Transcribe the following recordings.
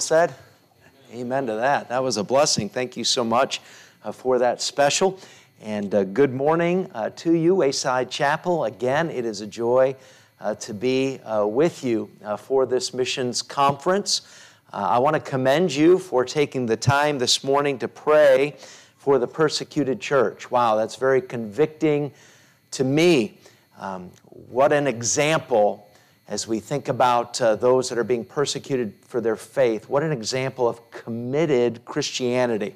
said? Amen to that. That was a blessing. Thank you so much uh, for that special. And uh, good morning uh, to you, Wayside Chapel. Again, it is a joy uh, to be uh, with you uh, for this missions conference. I want to commend you for taking the time this morning to pray for the persecuted church. Wow, that's very convicting to me. Um, what an example as we think about uh, those that are being persecuted for their faith, what an example of committed Christianity.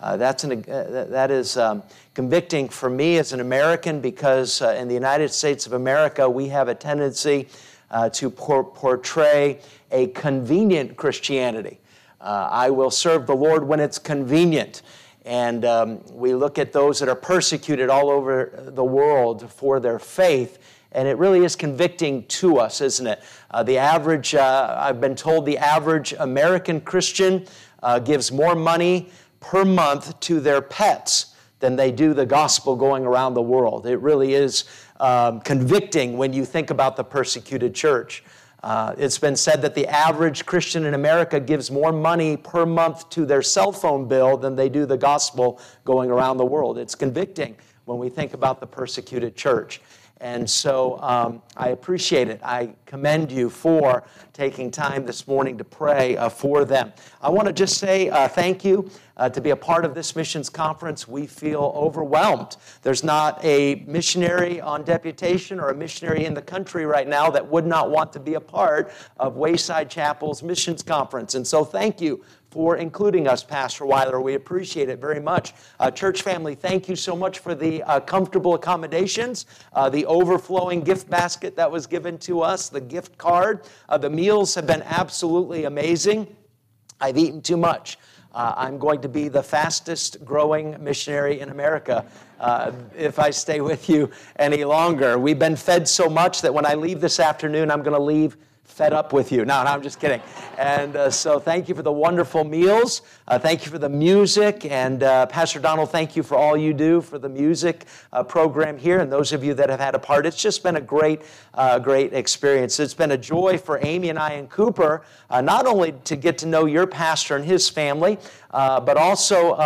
Uh, that's an, uh, that is um, convicting for me as an American because uh, in the United States of America, we have a tendency uh, to por- portray a convenient Christianity. Uh, I will serve the Lord when it's convenient. And um, we look at those that are persecuted all over the world for their faith and it really is convicting to us, isn't it? Uh, the average, uh, I've been told the average American Christian uh, gives more money per month to their pets than they do the gospel going around the world. It really is um, convicting when you think about the persecuted church. Uh, it's been said that the average Christian in America gives more money per month to their cell phone bill than they do the gospel going around the world. It's convicting when we think about the persecuted church. And so um, I appreciate it. I commend you for taking time this morning to pray uh, for them. I want to just say uh, thank you uh, to be a part of this missions conference. We feel overwhelmed. There's not a missionary on deputation or a missionary in the country right now that would not want to be a part of Wayside Chapel's missions conference. And so thank you for including us, Pastor Weiler. We appreciate it very much. Uh, church family, thank you so much for the uh, comfortable accommodations, uh, the overflowing gift basket that was given to us, the gift card. Uh, the meals have been absolutely amazing. I've eaten too much. Uh, I'm going to be the fastest growing missionary in America uh, if I stay with you any longer. We've been fed so much that when I leave this afternoon, I'm going to leave fed up with you. No, no, I'm just kidding. And uh, so thank you for the wonderful meals. Uh, thank you for the music. And uh, Pastor Donald, thank you for all you do for the music uh, program here. And those of you that have had a part, it's just been a great, uh, great experience. It's been a joy for Amy and I and Cooper, uh, not only to get to know your pastor and his family, but also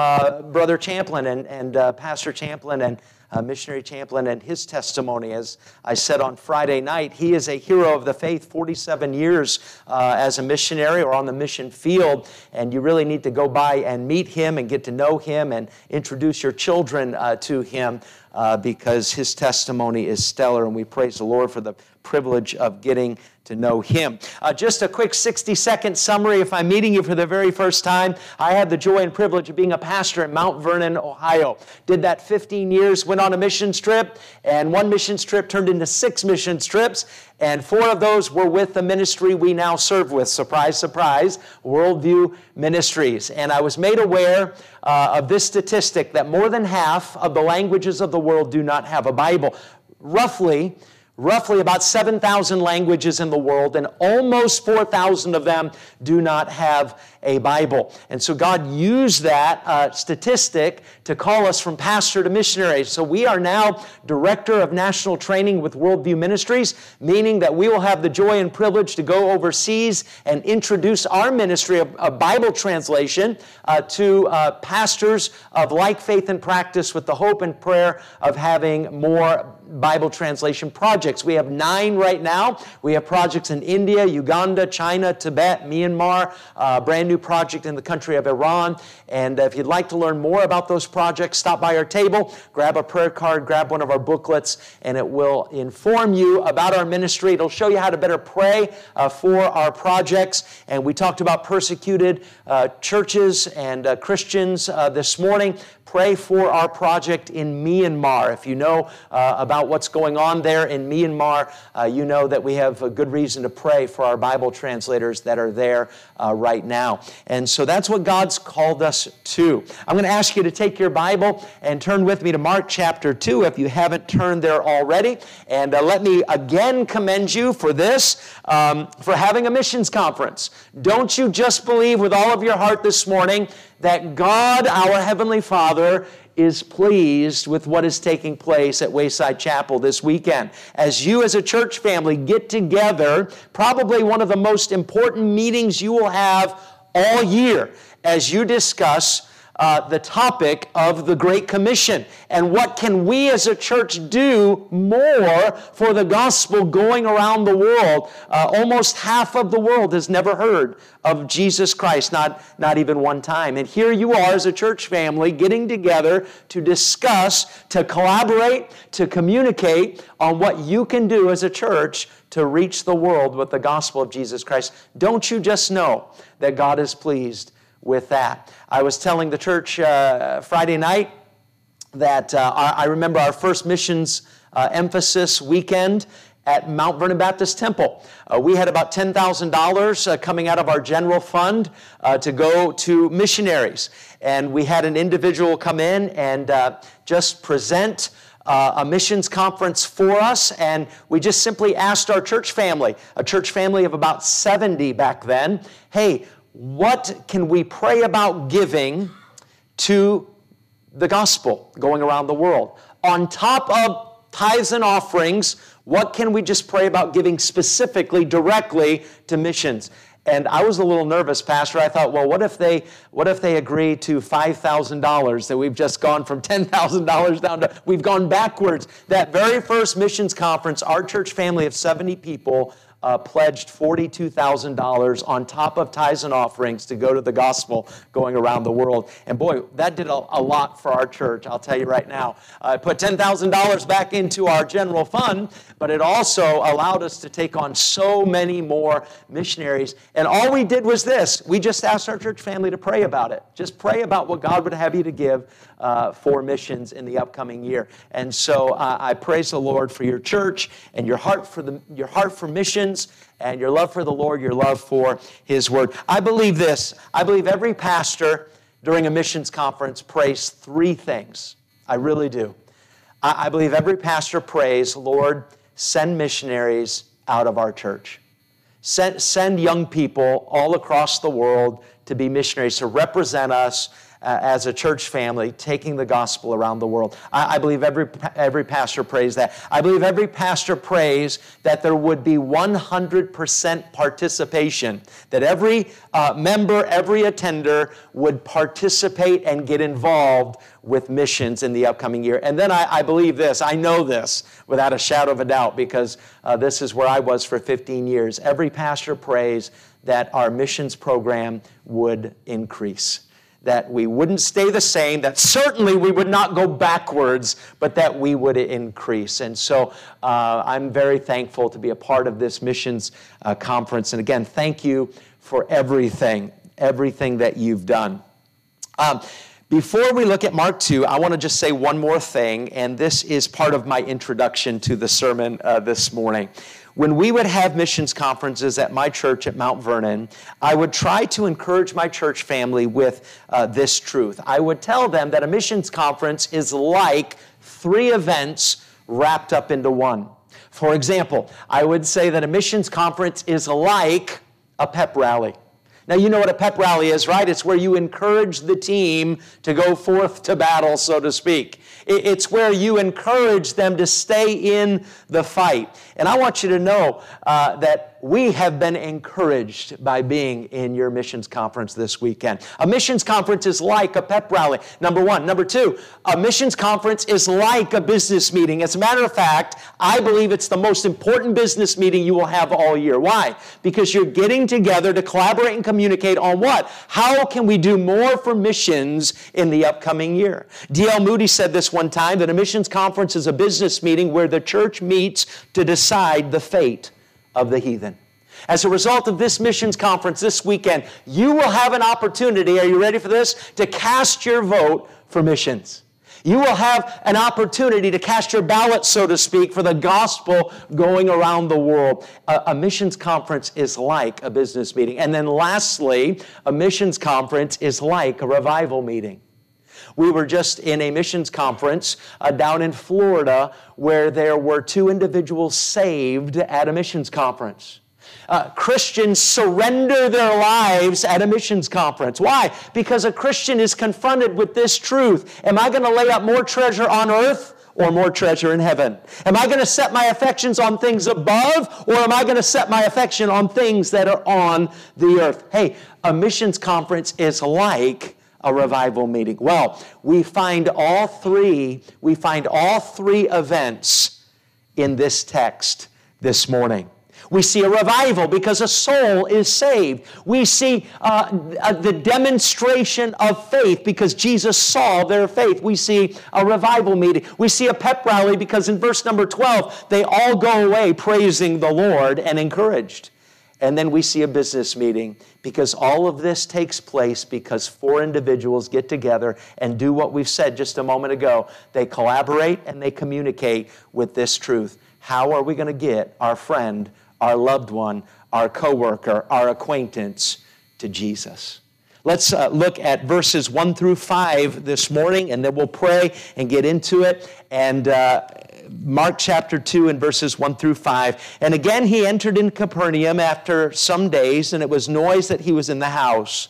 Brother Champlin and, and Pastor Champlin and uh, missionary Champlin and his testimony. As I said on Friday night, he is a hero of the faith, 47 years uh, as a missionary or on the mission field. And you really need to go by and meet him and get to know him and introduce your children uh, to him. Uh, because his testimony is stellar, and we praise the Lord for the privilege of getting to know Him. Uh, just a quick 60 second summary. If I'm meeting you for the very first time, I had the joy and privilege of being a pastor in Mount Vernon, Ohio. Did that 15 years, went on a mission trip, and one mission trip turned into six mission trips, and four of those were with the ministry we now serve with. Surprise, surprise, Worldview Ministries. And I was made aware uh, of this statistic that more than half of the languages of the world do not have a Bible. Roughly, roughly about 7,000 languages in the world, and almost 4,000 of them do not have a Bible. And so God used that uh, statistic to call us from pastor to missionary. So we are now director of national training with Worldview Ministries, meaning that we will have the joy and privilege to go overseas and introduce our ministry of, Bible translation uh, to uh, pastors of like faith and practice with the hope and prayer of having more Bible translation projects. We have nine right now. We have projects in India, Uganda, China, Tibet, Myanmar, uh, brand new project in the country of Iran. And if you'd like to learn more about those projects, stop by our table, grab a prayer card, grab one of our booklets, and it will inform you about our ministry. It'll show you how to better pray uh, for our projects. And we talked about persecuted uh, churches and uh, Christians uh, this morning pray for our project in Myanmar. If you know uh, about what's going on there in Myanmar, uh, you know that we have a good reason to pray for our Bible translators that are there uh, right now. And so that's what God's called us to. I'm going to ask you to take your Bible and turn with me to Mark chapter 2 if you haven't turned there already. And uh, let me again commend you for this, um, for having a missions conference. Don't you just believe with all of your heart this morning that God, our Heavenly Father, is pleased with what is taking place at Wayside Chapel this weekend. As you, as a church family, get together, probably one of the most important meetings you will have all year as you discuss uh, the topic of the Great Commission and what can we as a church do more for the gospel going around the world. Uh, almost half of the world has never heard of Jesus Christ, not, not even one time. And here you are as a church family getting together to discuss, to collaborate, to communicate on what you can do as a church to reach the world with the gospel of Jesus Christ. Don't you just know that God is pleased with that. I was telling the church uh, Friday night that uh, I remember our first missions uh, emphasis weekend at Mount Vernon Baptist Temple. Uh, we had about $10,000 uh, coming out of our general fund uh, to go to missionaries. And we had an individual come in and just present uh, a missions conference for us, and we just simply asked our church family, a church family of about 70 back then, hey, what can we pray about giving to the gospel going around the world? On top of tithes and offerings, what can we just pray about giving specifically, directly to missions? And I was a little nervous, Pastor. I thought, well, what if they, what if they agree to $5,000 that we've just gone from $10,000 down to, we've gone backwards. That very first missions conference, our church family of 70 people uh, pledged $42,000 on top of tithes and offerings to go to the gospel going around the world. And boy, that did a, a lot for our church, I'll tell you right now. I uh, put $10,000 back into our general fund, but it also allowed us to take on so many more missionaries. And all we did was this we just asked our church family to pray about it. Just pray about what God would have you to give uh, for missions in the upcoming year. And so uh, I praise the Lord for your church and your heart for the your heart for missions and your love for the Lord, your love for His Word. I believe this. I believe every pastor during a missions conference prays three things. I really do. I, I believe every pastor prays, Lord, send missionaries out of our church. Send, send young people all across the world to be missionaries, to represent us uh, as a church family taking the gospel around the world. I, I, believe every, every pastor prays that. I believe every pastor prays that there would be 100% participation, that every uh, member, every attender would participate and get involved with missions in the upcoming year. And then I, I believe this, I know this without a shadow of a doubt because uh, this is where I was for 15 years. Every pastor prays that our missions program would increase that we wouldn't stay the same, that certainly we would not go backwards, but that we would increase. And so uh, I'm very thankful to be a part of this missions uh, conference. And again, thank you for everything, everything that you've done. Um, before we look at Mark 2, I want to just say one more thing, and this is part of my introduction to the sermon uh, this morning. When we would have missions conferences at my church at Mount Vernon, I would try to encourage my church family with uh, this truth. I would tell them that a missions conference is like three events wrapped up into one. For example, I would say that a missions conference is like a pep rally. Now, you know what a pep rally is, right? It's where you encourage the team to go forth to battle, so to speak. It's where you encourage them to stay in the fight. And I want you to know uh, that we have been encouraged by being in your missions conference this weekend. A missions conference is like a pep rally, number one. Number two, a missions conference is like a business meeting. As a matter of fact, I believe it's the most important business meeting you will have all year. Why? Because you're getting together to collaborate and communicate on what? How can we do more for missions in the upcoming year? D.L. Moody said this one time that a missions conference is a business meeting where the church meets to decide the fate of the heathen. As a result of this missions conference this weekend, you will have an opportunity, are you ready for this? To cast your vote for missions. You will have an opportunity to cast your ballot, so to speak, for the gospel going around the world. A, a, missions conference is like a business meeting. And then lastly, a missions conference is like a revival meeting. We were just in a missions conference uh, down in Florida where there were two individuals saved at a missions conference. Uh, Christians surrender their lives at a missions conference. Why? Because a Christian is confronted with this truth Am I going to lay up more treasure on earth or more treasure in heaven? Am I going to set my affections on things above or am I going to set my affection on things that are on the earth? Hey, a missions conference is like a revival meeting. Well, we find all three, we find all three events in this text this morning. We see a revival because a soul is saved. We see uh, uh, the demonstration of faith because Jesus saw their faith. We see a revival meeting. We see a pep rally because in verse number 12, they all go away praising the Lord and encouraged. And then we see a business meeting because all of this takes place because four individuals get together and do what we've said just a moment ago. They collaborate and they communicate with this truth. How are we going to get our friend our loved one, our coworker, our acquaintance to Jesus. Let's uh, look at verses 1 through 5 this morning, and then we'll pray and get into it. And uh, Mark chapter 2 and verses 1 through 5. And again, he entered in Capernaum after some days, and it was noise that he was in the house.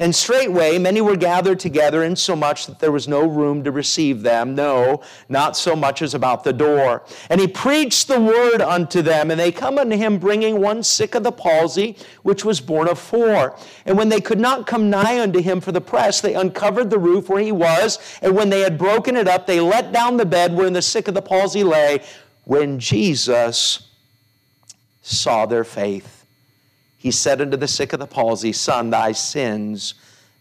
And straightway many were gathered together, insomuch that there was no room to receive them, no, not so much as about the door. And he preached the word unto them, and they come unto him, bringing one sick of the palsy, which was borne of four. And when they could not come nigh unto him for the press, they uncovered the roof where he was, and when they had broken it up, they let down the bed wherein the sick of the palsy lay. When Jesus saw their faith, he said unto the sick of the palsy, Son, thy sins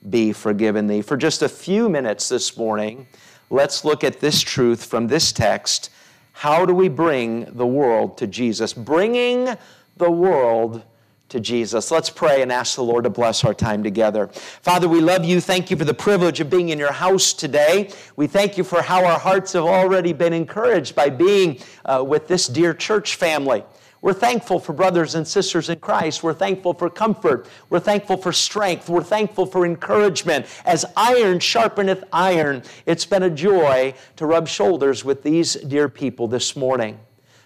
be forgiven thee. For just a few minutes this morning, let's look at this truth from this text. How do we bring the world to Jesus? Bringing the world to Jesus. Let's pray and ask the Lord to bless our time together. Father, we love you. Thank you for the privilege of being in your house today. We thank you for how our hearts have already been encouraged by being uh, with this dear church family. We're thankful for brothers and sisters in Christ. We're thankful for comfort. We're thankful for strength. We're thankful for encouragement. As iron sharpeneth iron, it's been a joy to rub shoulders with these dear people this morning.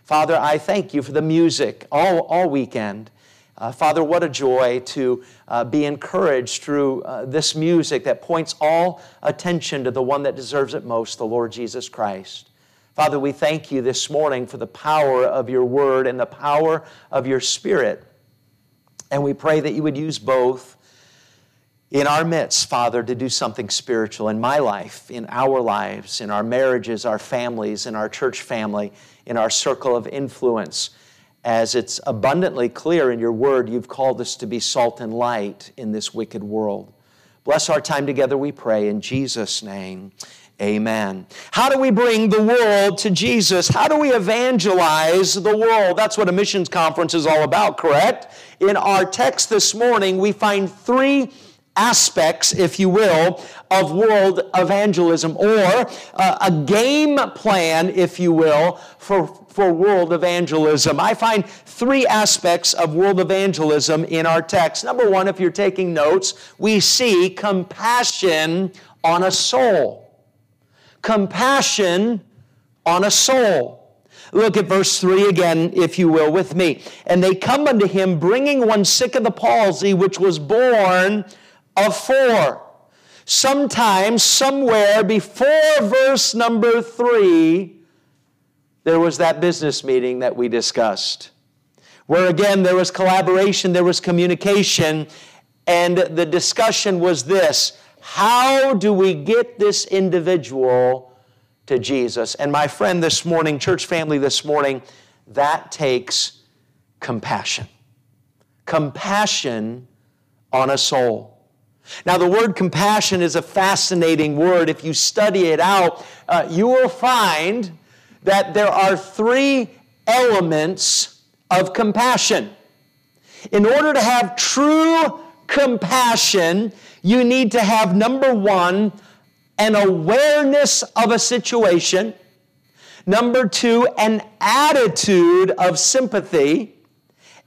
Father, I thank you for the music all, all weekend. Uh, Father, what a joy to uh, be encouraged through uh, this music that points all attention to the one that deserves it most, the Lord Jesus Christ. Father, we thank you this morning for the power of your word and the power of your spirit. And we pray that you would use both in our midst, Father, to do something spiritual in my life, in our lives, in our marriages, our families, in our church family, in our circle of influence. As it's abundantly clear in your word, you've called us to be salt and light in this wicked world. Bless our time together, we pray, in Jesus' name. Amen. How do we bring the world to Jesus? How do we evangelize the world? That's what a missions conference is all about, correct? In our text this morning, we find three aspects, if you will, of world evangelism, or uh, a game plan, if you will, for, for world evangelism. I find three aspects of world evangelism in our text. Number one, if you're taking notes, we see compassion on a soul compassion on a soul. Look at verse 3 again, if you will, with me. And they come unto him, bringing one sick of the palsy, which was borne of four. Sometimes, somewhere before verse number 3, there was that business meeting that we discussed, where again there was collaboration, there was communication, and the discussion was this how do we get this individual to Jesus? And my friend this morning, church family this morning, that takes compassion. Compassion on a soul. Now, the word compassion is a fascinating word. If you study it out, uh, you will find that there are three elements of compassion. In order to have true compassion, you need to have number one, an awareness of a situation. Number two, an attitude of sympathy.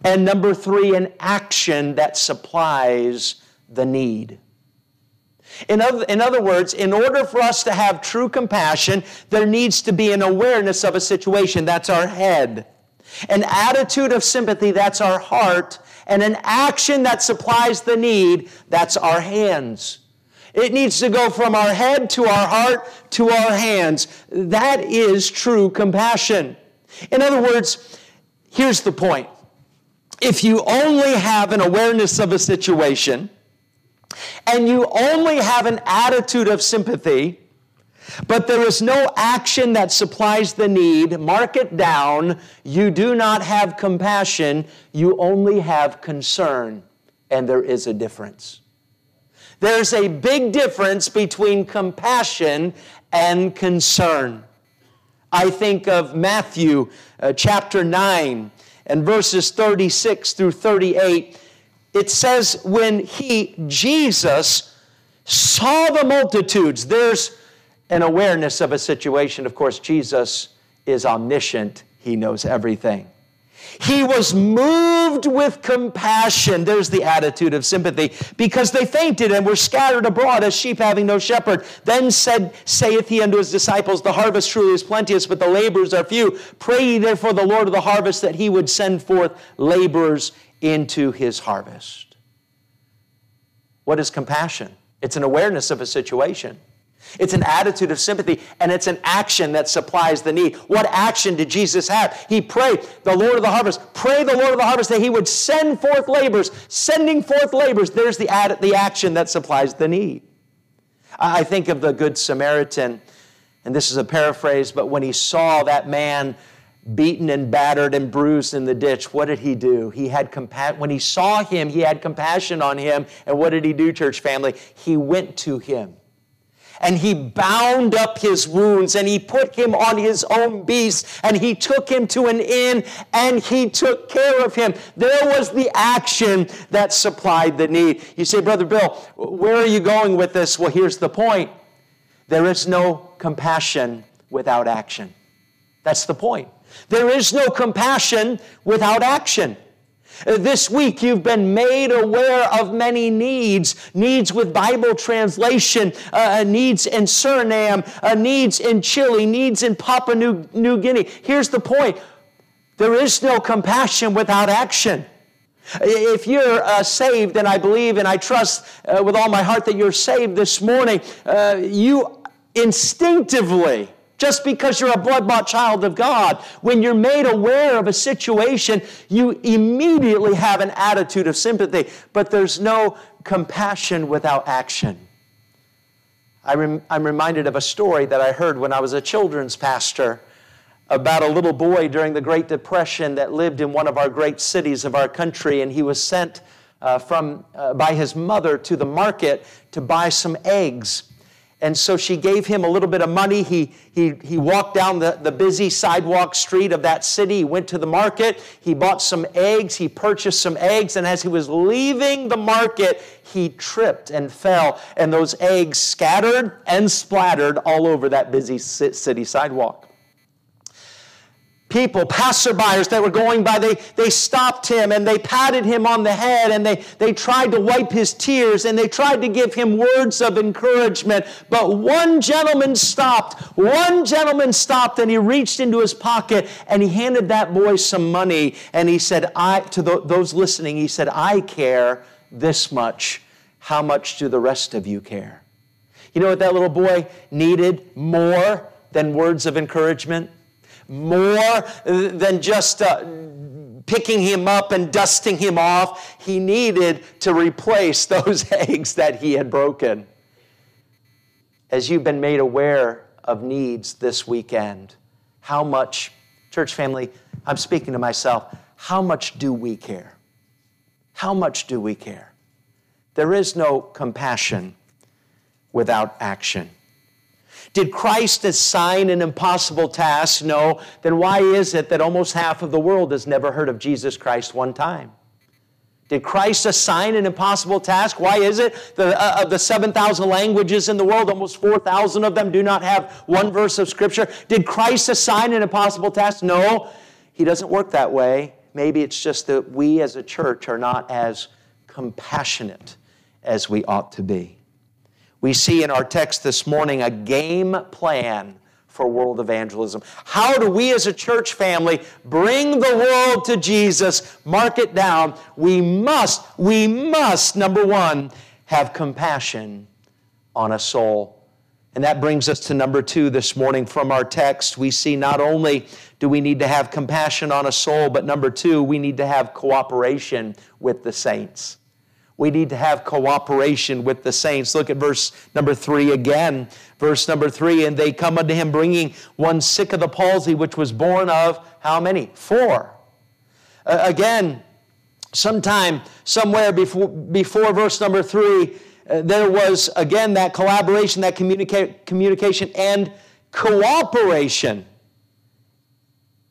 And number three, an action that supplies the need. In other, in other words, in order for us to have true compassion, there needs to be an awareness of a situation. That's our head. An attitude of sympathy, that's our heart and an action that supplies the need, that's our hands. It needs to go from our head to our heart to our hands. That is true compassion. In other words, here's the point. If you only have an awareness of a situation and you only have an attitude of sympathy, but there is no action that supplies the need, mark it down. You do not have compassion, you only have concern, and there is a difference. There's a big difference between compassion and concern. I think of Matthew uh, chapter 9 and verses 36 through 38. It says, when he, Jesus, saw the multitudes, there's an awareness of a situation. Of course, Jesus is omniscient, he knows everything. He was moved with compassion. There's the attitude of sympathy. Because they fainted and were scattered abroad as sheep having no shepherd. Then said, saith he unto his disciples, The harvest truly is plenteous, but the laborers are few. Pray ye therefore the Lord of the harvest that he would send forth laborers into his harvest. What is compassion? It's an awareness of a situation. It's an attitude of sympathy and it's an action that supplies the need. What action did Jesus have? He prayed, the Lord of the harvest, pray the Lord of the harvest that he would send forth laborers. Sending forth laborers, there's the, ad, the action that supplies the need. I think of the Good Samaritan, and this is a paraphrase, but when he saw that man beaten and battered and bruised in the ditch, what did he do? He had compa- when he saw him, he had compassion on him. And what did he do, church family? He went to him and he bound up his wounds and he put him on his own beast and he took him to an inn and he took care of him. There was the action that supplied the need. You say, Brother Bill, where are you going with this? Well, here's the point there is no compassion without action. That's the point. There is no compassion without action. Uh, this week, you've been made aware of many needs needs with Bible translation, uh, uh, needs in Suriname, uh, needs in Chile, needs in Papua New, New Guinea. Here's the point there is no compassion without action. If you're uh, saved, and I believe and I trust uh, with all my heart that you're saved this morning, you instinctively just because you're a blood bought child of God. When you're made aware of a situation, you immediately have an attitude of sympathy, but there's no compassion without action. I am reminded of a story that I heard when I was a children's pastor about a little boy during the Great Depression that lived in one of our great cities of our country, and he was sent uh, from, uh, by his mother to the market to buy some eggs. And so she gave him a little bit of money. He, he, he walked down the, the busy sidewalk street of that city. He went to the market. He bought some eggs. He purchased some eggs. And as he was leaving the market, he tripped and fell. And those eggs scattered and splattered all over that busy city sidewalk people, passerbyers that were going by, they, they stopped him and they patted him on the head and they, they tried to wipe his tears and they tried to give him words of encouragement. But one gentleman stopped. One gentleman stopped and he reached into his pocket and he handed that boy some money and he said, I, to the, those listening, he said, I care this much. How much do the rest of you care? You know what that little boy needed more than words of encouragement? More than just uh, picking him up and dusting him off. He needed to replace those eggs that he had broken. As you've been made aware of needs this weekend, how much, church family, I'm speaking to myself, how much do we care? How much do we care? There is no compassion without action. Did Christ assign an impossible task? No. Then why is it that almost half of the world has never heard of Jesus Christ one time? Did Christ assign an impossible task? Why is it that uh, of the 7,000 languages in the world, almost 4,000 of them do not have one verse of Scripture? Did Christ assign an impossible task? No, He doesn't work that way. Maybe it's just that we as a church are not as compassionate as we ought to be we see in our text this morning a game plan for world evangelism. How do we as a church family bring the world to Jesus? Mark it down. We must, we must, number one, have compassion on a soul. And that brings us to number two this morning from our text. We see not only do we need to have compassion on a soul, but number two, we need to have cooperation with the saints. We need to have cooperation with the saints. Look at verse number three again. Verse number three, and they come unto him bringing one sick of the palsy, which was borne of how many? Four. Uh, again, sometime, somewhere before, before verse number three, uh, there was again that collaboration, that communica- communication, and cooperation.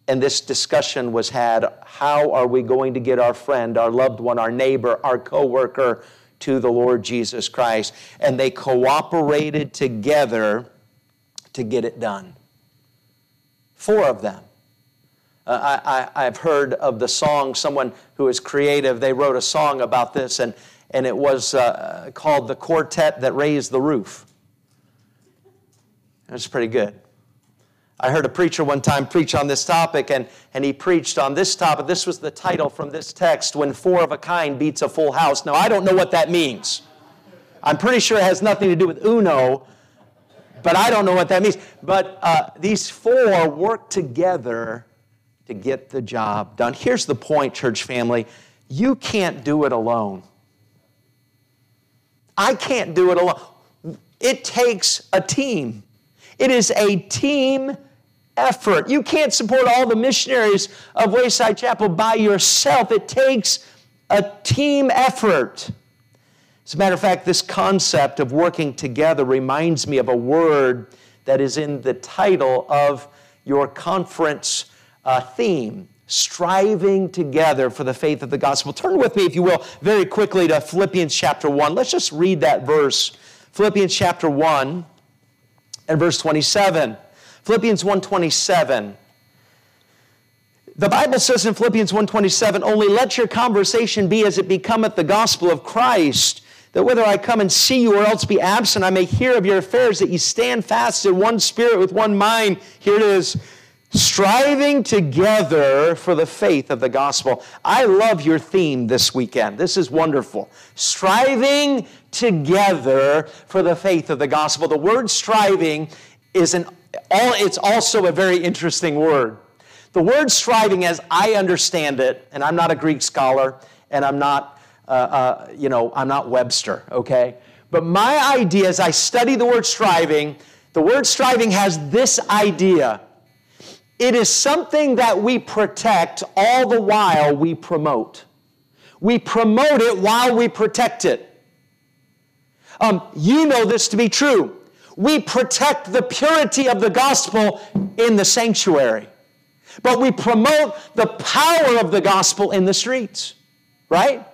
And this discussion was had how are we going to get our friend, our loved one, our neighbor, our coworker to the Lord Jesus Christ? And they cooperated together to get it done. Four of them. Uh, I, have heard of the song, someone who is creative, they wrote a song about this, and, and it was uh, called The Quartet That Raised the Roof. That's pretty good. I heard a preacher one time preach on this topic, and, and he preached on this topic. This was the title from this text When Four of a Kind Beats a Full House. Now, I don't know what that means. I'm pretty sure it has nothing to do with Uno, but I don't know what that means. But uh, these four work together to get the job done. Here's the point, church family you can't do it alone. I can't do it alone. It takes a team. It is a team effort. You can't support all the missionaries of Wayside Chapel by yourself. It takes a team effort. As a matter of fact, this concept of working together reminds me of a word that is in the title of your conference uh, theme striving together for the faith of the gospel. Turn with me, if you will, very quickly to Philippians chapter 1. Let's just read that verse. Philippians chapter 1 and verse 27. Philippians 1:27. The Bible says in Philippians 1:27, "Only let your conversation be as it becometh the gospel of Christ, that whether I come and see you or else be absent, I may hear of your affairs, that ye stand fast in one spirit with one mind." Here it is striving together for the faith of the gospel. I love your theme this weekend. This is wonderful. Striving together for the faith of the gospel. The word striving is an all it's also a very interesting word. The word striving as I understand it, and I'm not a Greek scholar and I'm not uh, uh, you know, I'm not Webster, okay? But my idea as I study the word striving, the word striving has this idea it is something that we protect all the while we promote. We promote it while we protect it. Um, you know this to be true. We protect the purity of the gospel in the sanctuary, but we promote the power of the gospel in the streets, right?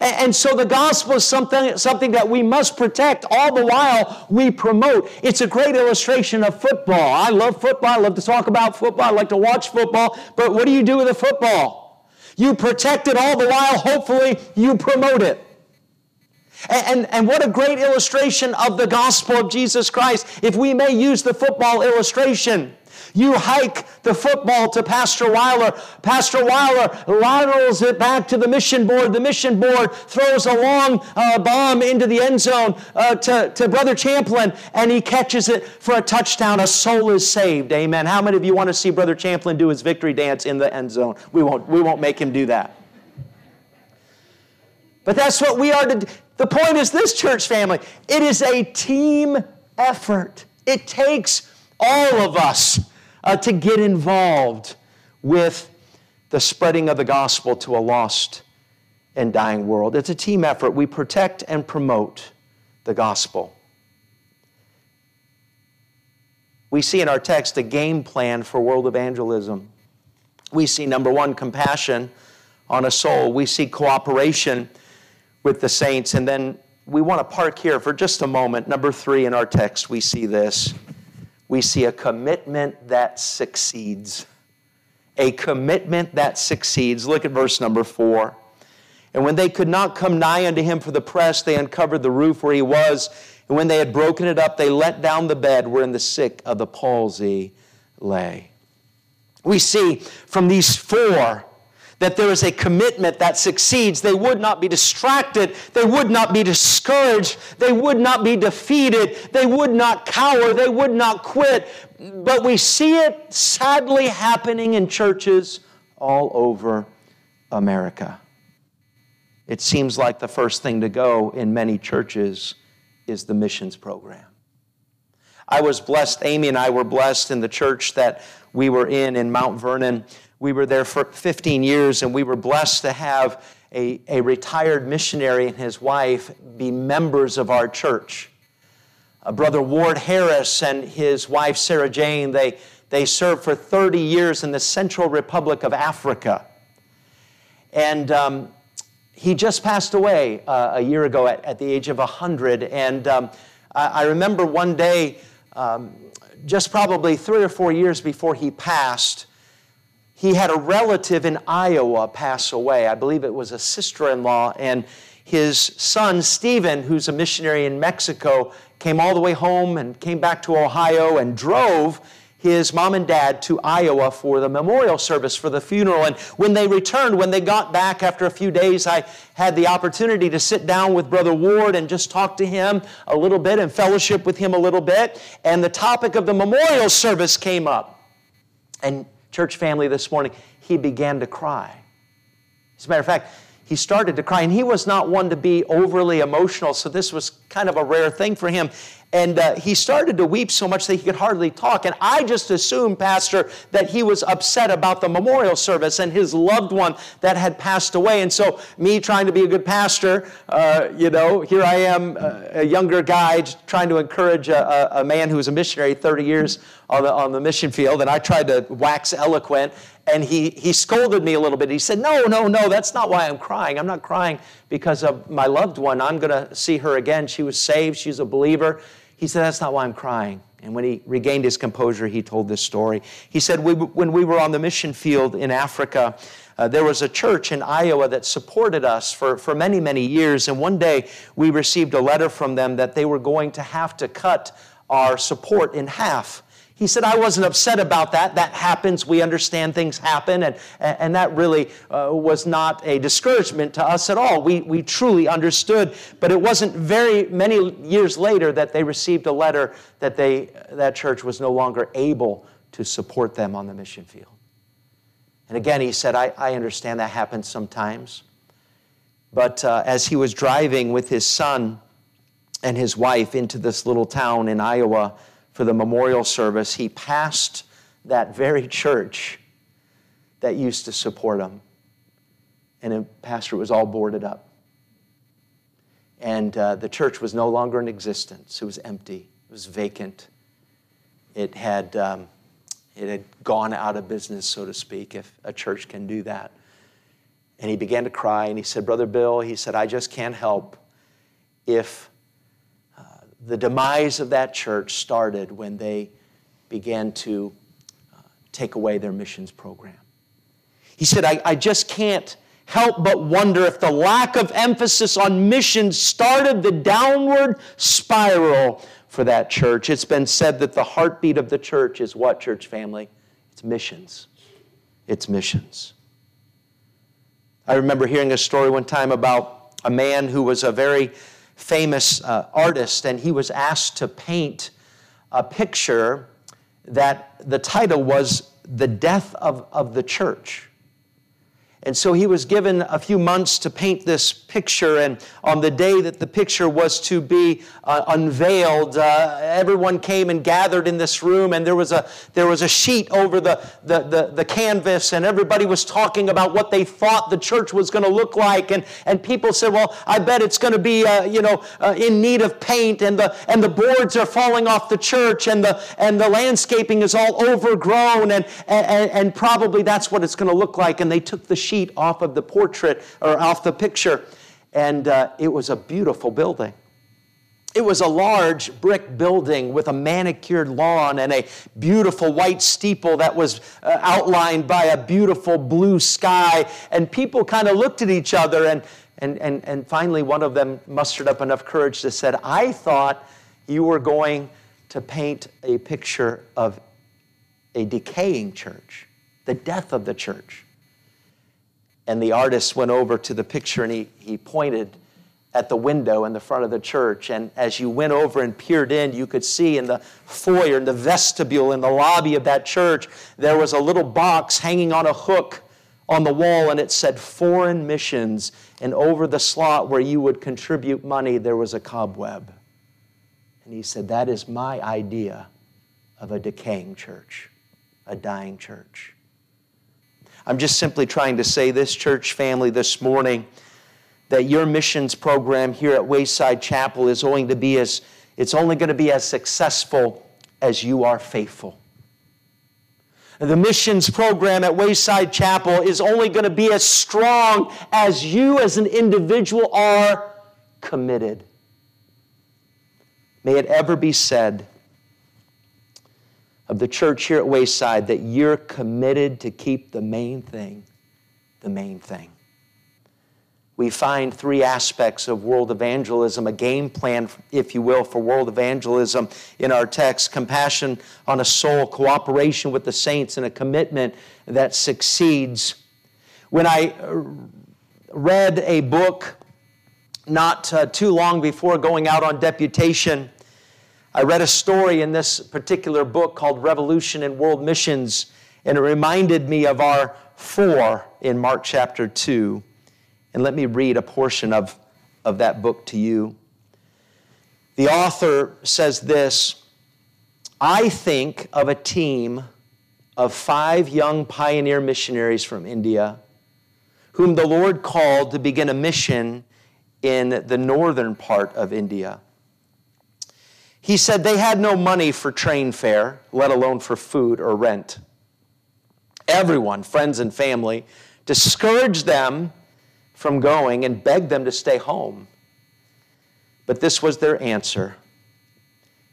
And so the gospel is something, something that we must protect all the while we promote. It's a great illustration of football. I love football. I love to talk about football. I like to watch football. But what do you do with a football? You protect it all the while, hopefully, you promote it. And, and, and, what a great illustration of the gospel of Jesus Christ, if we may use the football illustration. You hike the football to Pastor Weiler. Pastor Weiler laterals it back to the mission board. The mission board throws a long uh, bomb into the end zone uh, to, to Brother Champlin, and he catches it for a touchdown. A soul is saved. Amen. How many of you want to see Brother Champlin do his victory dance in the end zone? We won't, we won't make him do that. But that's what we are to do. The point is this, church family it is a team effort. It takes all of us uh, to get involved with the spreading of the gospel to a lost and dying world. It's a team effort. We protect and promote the gospel. We see in our text a game plan for world evangelism. We see, number one, compassion on a soul. We see cooperation with the saints. And then we want to park here for just a moment. Number three in our text, we see this we see a commitment that succeeds. A commitment that succeeds. Look at verse number four. And when they could not come nigh unto him for the press, they uncovered the roof where he was. And when they had broken it up, they let down the bed wherein the sick of the palsy lay. We see from these four that there is a commitment that succeeds. They would not be distracted. They would not be discouraged. They would not be defeated. They would not cower. They would not quit. But we see it sadly happening in churches all over America. It seems like the first thing to go in many churches is the missions program. I was blessed, Amy and I were blessed in the church that we were in in Mount Vernon we were there for 15 years, and we were blessed to have a, a retired missionary and his wife be members of our church. Uh, Brother Ward Harris and his wife Sarah Jane, they, they served for 30 years in the Central Republic of Africa. And um, he just passed away uh, a year ago at, at, the age of 100. And um, I, I, remember one day, um, just probably three or four years before he passed, he had a relative in Iowa pass away. I believe it was a sister in law. And his son, Stephen, who's a missionary in Mexico, came all the way home and came back to Ohio and drove his mom and dad to Iowa for the memorial service for the funeral. And when they returned, when they got back after a few days, I had the opportunity to sit down with Brother Ward and just talk to him a little bit and fellowship with him a little bit. And the topic of the memorial service came up. And church family this morning, he began to cry. As a matter of fact, he started to cry, and he was not one to be overly emotional, so this was kind of a rare thing for him. And uh, he started to weep so much that he could hardly talk. And I just assumed, Pastor, that he was upset about the memorial service and his loved one that had passed away. And so, me trying to be a good pastor, uh, you know, here I am, uh, a younger guy, trying to encourage a, a, man who was a missionary 30 years on the, on the mission field. And I tried to wax eloquent and he, he scolded me a little bit. He said, No, no, no, that's not why I'm crying. I'm not crying because of my loved one. I'm going to see her again. She was saved, she's a believer. He said, That's not why I'm crying. And when he regained his composure, he told this story. He said, we, When we were on the mission field in Africa, uh, there was a church in Iowa that supported us for, for many, many years. And one day we received a letter from them that they were going to have to cut our support in half. He said, I wasn't upset about that. That happens. We understand things happen. And, and that really uh, was not a discouragement to us at all. We, we truly understood. But it wasn't very many years later that they received a letter that they, that church was no longer able to support them on the mission field. And again, he said, I, I understand that happens sometimes. But uh, as he was driving with his son and his wife into this little town in Iowa, for the memorial service, he passed that very church that used to support him. And the pastor was all boarded up. And uh, the church was no longer in existence. It was empty, it was vacant. It had, um, it had gone out of business, so to speak, if a church can do that. And he began to cry and he said, Brother Bill, he said, I just can't help if the demise of that church started when they began to uh, take away their missions program. He said, I, I just can't help but wonder if the lack of emphasis on missions started the downward spiral for that church. It's been said that the heartbeat of the church is what, church family? It's missions. It's missions. I remember hearing a story one time about a man who was a very famous uh, artist, and he was asked to paint a picture that the title was The Death of, of the Church. And so he was given a few months to paint this picture. And on the day that the picture was to be uh, unveiled, uh, everyone came and gathered in this room. And there was a, there was a sheet over the, the, the, the canvas. And everybody was talking about what they thought the church was going to look like. And, and people said, Well, I bet it's going to be uh, you know, uh, in need of paint. And the, and the boards are falling off the church. And the, and the landscaping is all overgrown. And, and, and probably that's what it's going to look like. And they took the sheet sheet off of the portrait or off the picture, and uh, it was a beautiful building. It was a large brick building with a manicured lawn and a beautiful white steeple that was uh, outlined by a beautiful blue sky. And people kind of looked at each other, and, and, and, and finally, one of them mustered up enough courage to said, I thought you were going to paint a picture of a decaying church, the death of the church. And the artist went over to the picture and he, he pointed at the window in the front of the church. And as you went over and peered in, you could see in the foyer, in the vestibule, in the lobby of that church, there was a little box hanging on a hook on the wall and it said foreign missions. And over the slot where you would contribute money, there was a cobweb. And he said, That is my idea of a decaying church, a dying church. I'm just simply trying to say this, church family, this morning, that your missions program here at Wayside Chapel is going to be as, it's only going to be as successful as you are faithful. The missions program at Wayside Chapel is only going to be as strong as you as an individual are committed. May it ever be said of the church here at Wayside that you're committed to keep the main thing the main thing. We find three aspects of world evangelism, a game plan, if you will, for world evangelism in our text compassion on a soul, cooperation with the saints, and a commitment that succeeds. When I read a book not uh, too long before going out on deputation, I read a story in this particular book called Revolution in World Missions, and it reminded me of our four in Mark chapter 2. And let me read a portion of, of that book to you. The author says this I think of a team of five young pioneer missionaries from India whom the Lord called to begin a mission in the northern part of India. He said they had no money for train fare, let alone for food or rent. Everyone, friends and family, discouraged them from going and begged them to stay home. But this was their answer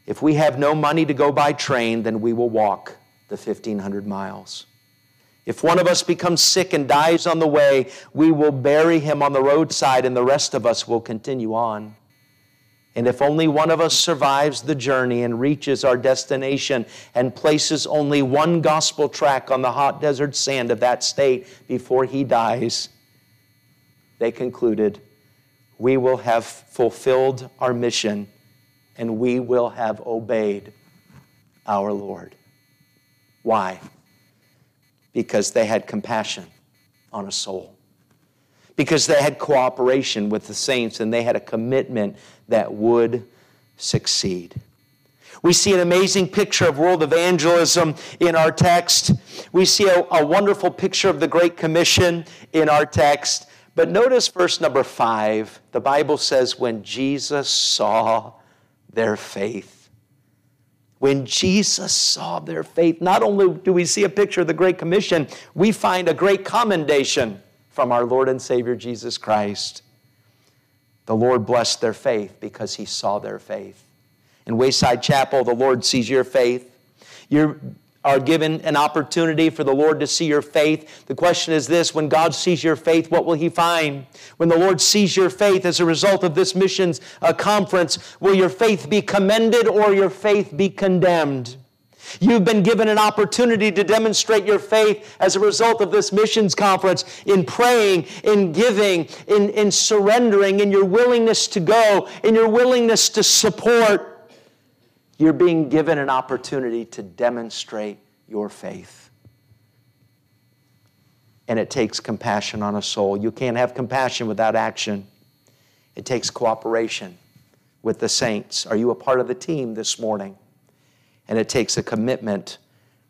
If we have no money to go by train, then we will walk the 1,500 miles. If one of us becomes sick and dies on the way, we will bury him on the roadside and the rest of us will continue on. And if only one of us survives the journey and reaches our destination and places only one gospel track on the hot desert sand of that state before he dies, they concluded, we will have fulfilled our mission and we will have obeyed our Lord. Why? Because they had compassion on a soul because they had cooperation with the saints and they had a commitment that would succeed. We see an amazing picture of world evangelism in our text. We see a, a, wonderful picture of the Great Commission in our text. But notice verse number five. The Bible says, when Jesus saw their faith. When Jesus saw their faith, not only do we see a picture of the Great Commission, we find a great commendation from our Lord and Savior Jesus Christ. The Lord blessed their faith because he saw their faith. In Wayside Chapel, the Lord sees your faith. You are given an opportunity for the Lord to see your faith. The question is this when God sees your faith, what will he find? When the Lord sees your faith as a result of this missions uh, conference, will your faith be commended or your faith be condemned? You've been given an opportunity to demonstrate your faith as a result of this missions conference in praying, in giving, in, in surrendering, in your willingness to go, in your willingness to support. You're being given an opportunity to demonstrate your faith. And it takes compassion on a soul. You can't have compassion without action, it takes cooperation with the saints. Are you a part of the team this morning? And it takes a commitment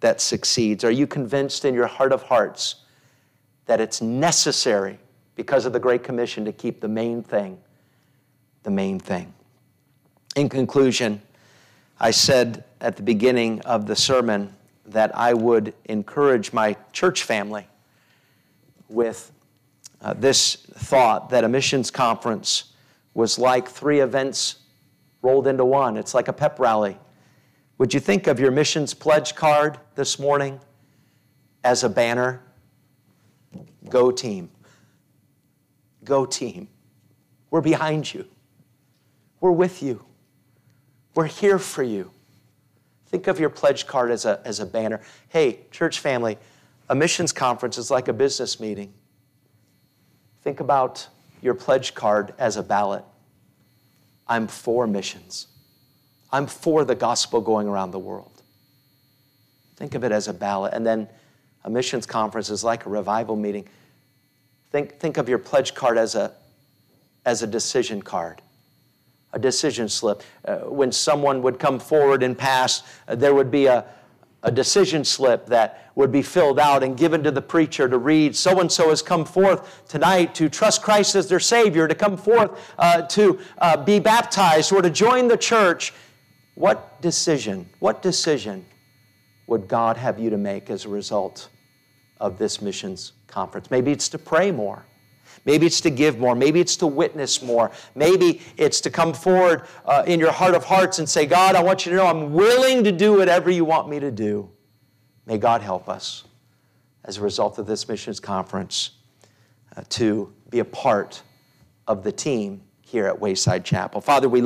that succeeds. Are you convinced in your heart of hearts that it's necessary because of the Great Commission to keep the main thing the main thing? In conclusion, I said at the beginning of the sermon that I would encourage my church family with uh, this thought that a missions conference was like three events rolled into one. It's like a pep rally. Would you think of your missions pledge card this morning as a banner? Go team. Go team. We're behind you. We're with you. We're here for you. Think of your pledge card as a, as a banner. Hey, church family, a missions conference is like a business meeting. Think about your pledge card as a ballot. I'm for missions. I'm for the gospel going around the world. Think of it as a ballot. And then a missions conference is like a revival meeting. Think, think of your pledge card as a, as a decision card, a decision slip. Uh, when someone would come forward and pass, uh, there would be a, a decision slip that would be filled out and given to the preacher to read. So and so has come forth tonight to trust Christ as their Savior, to come forth uh, to uh, be baptized or to join the church. What decision, what decision would God have you to make as a result of this missions conference? Maybe it's to pray more. Maybe it's to give more. Maybe it's to witness more. Maybe it's to come forward uh, in your heart of hearts and say, God, I want you to know I'm willing to do whatever you want me to do. May God help us as a result of this missions conference uh, to be a part of the team here at Wayside Chapel. Father, we